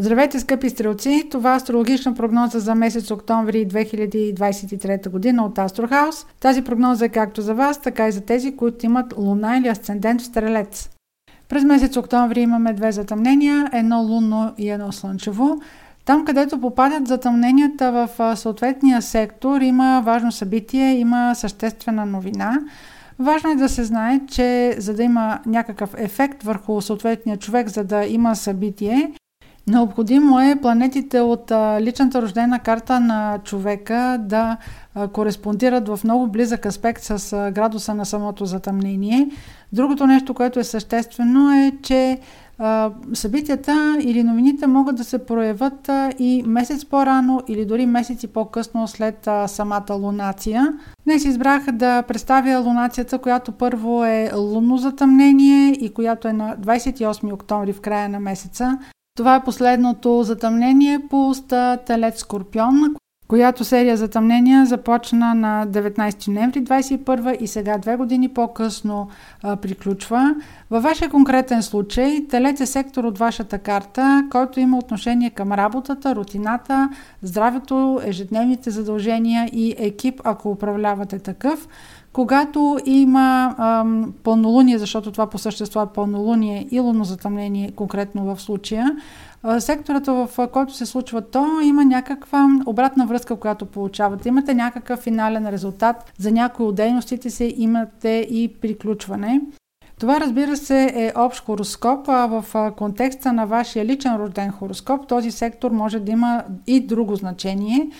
Здравейте, скъпи стрелци! Това е астрологична прогноза за месец октомври 2023 година от Астрохаус. Тази прогноза е както за вас, така и за тези, които имат луна или асцендент в стрелец. През месец октомври имаме две затъмнения, едно лунно и едно слънчево. Там, където попадат затъмненията в съответния сектор, има важно събитие, има съществена новина. Важно е да се знае, че за да има някакъв ефект върху съответния човек, за да има събитие, Необходимо е планетите от личната рождена карта на човека да кореспондират в много близък аспект с градуса на самото затъмнение. Другото нещо, което е съществено е, че събитията или новините могат да се проявят и месец по-рано или дори месеци по-късно след самата лунация. Днес избрах да представя лунацията, която първо е лунно затъмнение и която е на 28 октомври в края на месеца. Това е последното затъмнение по уста Телец Скорпион, която серия затъмнения започна на 19 ноември 21 и сега две години по-късно а, приключва. Във вашия конкретен случай, телец е сектор от вашата карта, който има отношение към работата, рутината, здравето, ежедневните задължения и екип, ако управлявате такъв. Когато има ам, пълнолуние, защото това по същество е пълнолуние и лунозатъмнение конкретно в случая, секторът, в който се случва то, има някаква обратна връзка, която получавате. Имате някакъв финален резултат. За някои от дейностите си имате и приключване. Това, разбира се, е общ хороскоп, а в контекста на вашия личен рожден хороскоп този сектор може да има и друго значение.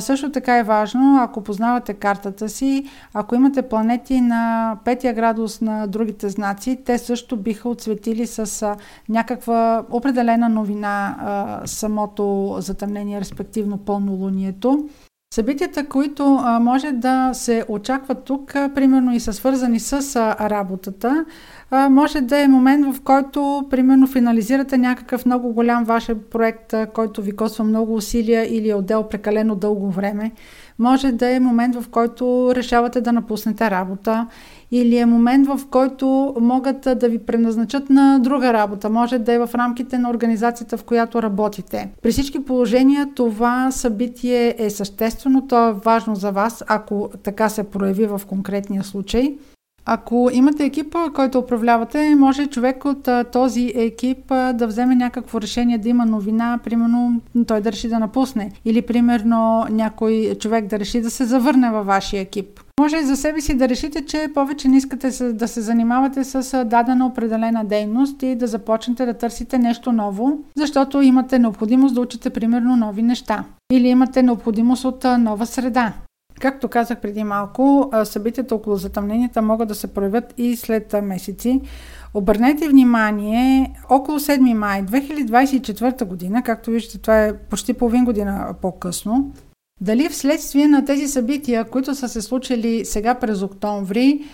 Също така е важно, ако познавате картата си, ако имате планети на петия градус на другите знаци, те също биха отсветили с някаква определена новина самото затъмнение, респективно пълнолунието. Събитията, които може да се очакват тук, примерно и са свързани с работата, а, може да е момент, в който, примерно, финализирате някакъв много голям ваш проект, а, който ви коства много усилия или е отдел прекалено дълго време. Може да е момент, в който решавате да напуснете работа или е момент, в който могат да ви преназначат на друга работа. Може да е в рамките на организацията, в която работите. При всички положения това събитие е съществено, то е важно за вас, ако така се прояви в конкретния случай. Ако имате екипа, който управлявате, може човек от а, този екип а, да вземе някакво решение да има новина, примерно той да реши да напусне или примерно някой човек да реши да се завърне във вашия екип. Може за себе си да решите, че повече не искате да се занимавате с дадена определена дейност и да започнете да търсите нещо ново, защото имате необходимост да учите примерно нови неща. Или имате необходимост от нова среда. Както казах преди малко, събитията около затъмненията могат да се проявят и след месеци. Обърнете внимание, около 7 май 2024 година, както виждате, това е почти половин година по-късно, дали вследствие на тези събития, които са се случили сега през октомври,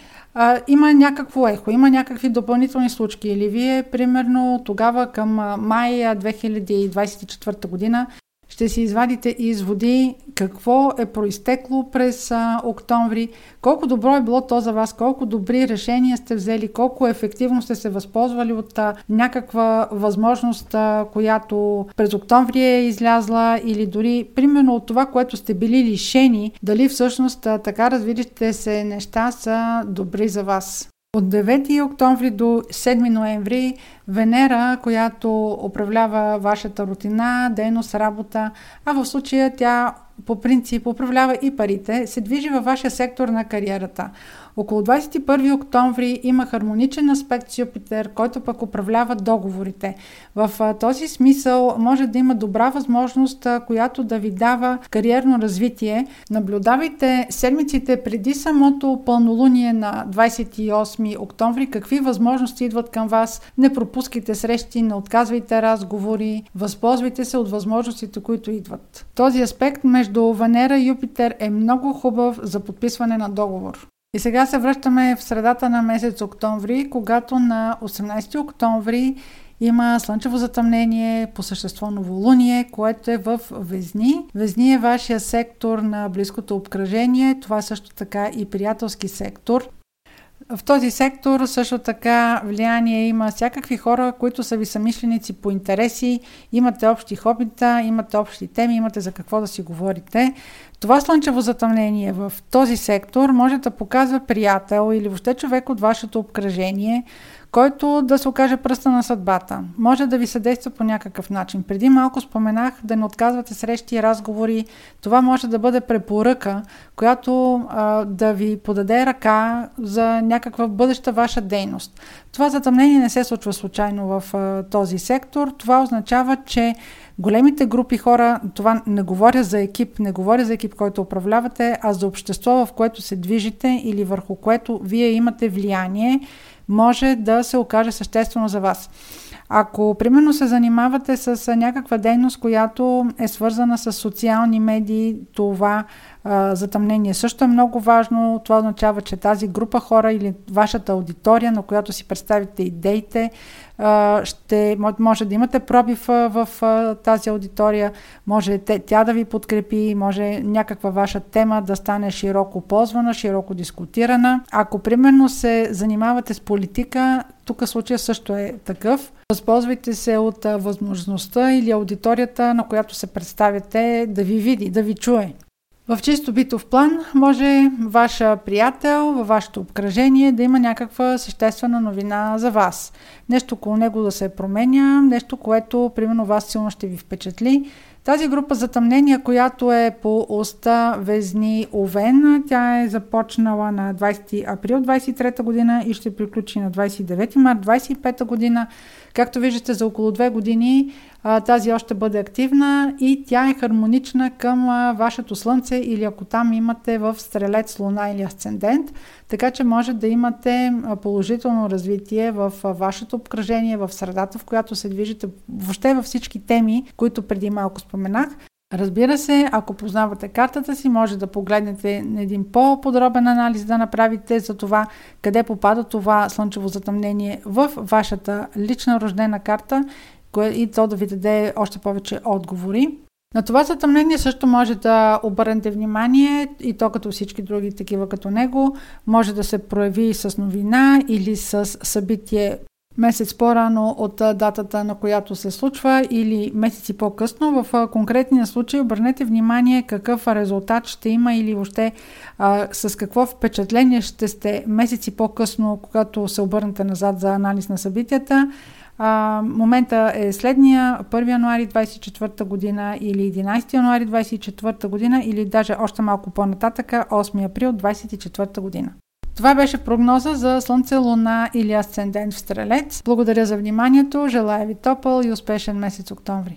има някакво ехо, има някакви допълнителни случки или вие, примерно, тогава към май 2024 година ще си извадите изводи какво е проистекло през а, октомври, колко добро е било то за вас, колко добри решения сте взели, колко ефективно сте се възползвали от а, някаква възможност, а, която през октомври е излязла или дори примерно от това, което сте били лишени, дали всъщност а, така развилите се неща са добри за вас. От 9 октомври до 7 ноември Венера, която управлява вашата рутина, дейност, работа, а в случая тя по принцип управлява и парите, се движи във вашия сектор на кариерата. Около 21 октомври има хармоничен аспект с Юпитер, който пък управлява договорите. В този смисъл може да има добра възможност, която да ви дава кариерно развитие. Наблюдавайте седмиците преди самото пълнолуние на 28 октомври, какви възможности идват към вас. Не пропускайте срещи, не отказвайте разговори, възползвайте се от възможностите, които идват. Този аспект между Венера и Юпитер е много хубав за подписване на договор. И сега се връщаме в средата на месец октомври, когато на 18 октомври има слънчево затъмнение, по същество новолуние, което е в Везни. Везни е вашия сектор на близкото обкръжение, това също така и приятелски сектор. В този сектор също така влияние има всякакви хора, които са ви самишленици по интереси, имате общи хобита, имате общи теми, имате за какво да си говорите. Това слънчево затъмнение в този сектор може да показва приятел или въобще човек от вашето обкръжение, който да се окаже пръста на съдбата. Може да ви съдейства по някакъв начин. Преди малко споменах да не отказвате срещи и разговори. Това може да бъде препоръка, която а, да ви подаде ръка за някаква бъдеща ваша дейност. Това затъмнение не се случва случайно в а, този сектор. Това означава, че големите групи хора, това не говоря за екип, не говоря за екип, който управлявате, а за общество, в което се движите или върху което вие имате влияние може да се окаже съществено за вас. Ако, примерно, се занимавате с някаква дейност, която е свързана с социални медии, това а, затъмнение също е много важно. Това означава, че тази група хора или вашата аудитория, на която си представите идеите, а, ще може да имате пробив в, в тази аудитория, може тя да ви подкрепи, може някаква ваша тема да стане широко ползвана, широко дискутирана. Ако, примерно, се занимавате с политика, тук случая също е такъв. Възползвайте се от възможността или аудиторията, на която се представяте, да ви види, да ви чуе. В чисто битов план може ваша приятел във вашето обкръжение да има някаква съществена новина за вас. Нещо около него да се променя, нещо, което примерно вас силно ще ви впечатли. Тази група затъмнения, която е по оста Везни Овен, тя е започнала на 20 април 23 година и ще приключи на 29 март 25 година. Както виждате, за около две години а, тази още бъде активна и тя е хармонична към а, вашето Слънце или ако там имате в Стрелец, Луна или Асцендент, така че може да имате положително развитие в а, вашето обкръжение, в средата, в която се движите, въобще във всички теми, които преди малко споменах. Разбира се, ако познавате картата си, може да погледнете на един по-подробен анализ да направите за това къде попада това слънчево затъмнение в вашата лична рождена карта и то да ви даде още повече отговори. На това затъмнение също може да обърнете внимание и то като всички други такива като него, може да се прояви с новина или с събитие месец по-рано от датата, на която се случва или месеци по-късно. В конкретния случай обърнете внимание какъв резултат ще има или а, с какво впечатление ще сте месеци по-късно, когато се обърнете назад за анализ на събитията. А, момента е следния 1 януари 24 година или 11 януари 24 година или даже още малко по-нататъка 8 април 24 година. Това беше прогноза за Слънце, Луна или Асцендент в Стрелец. Благодаря за вниманието, желая ви топъл и успешен месец октомври.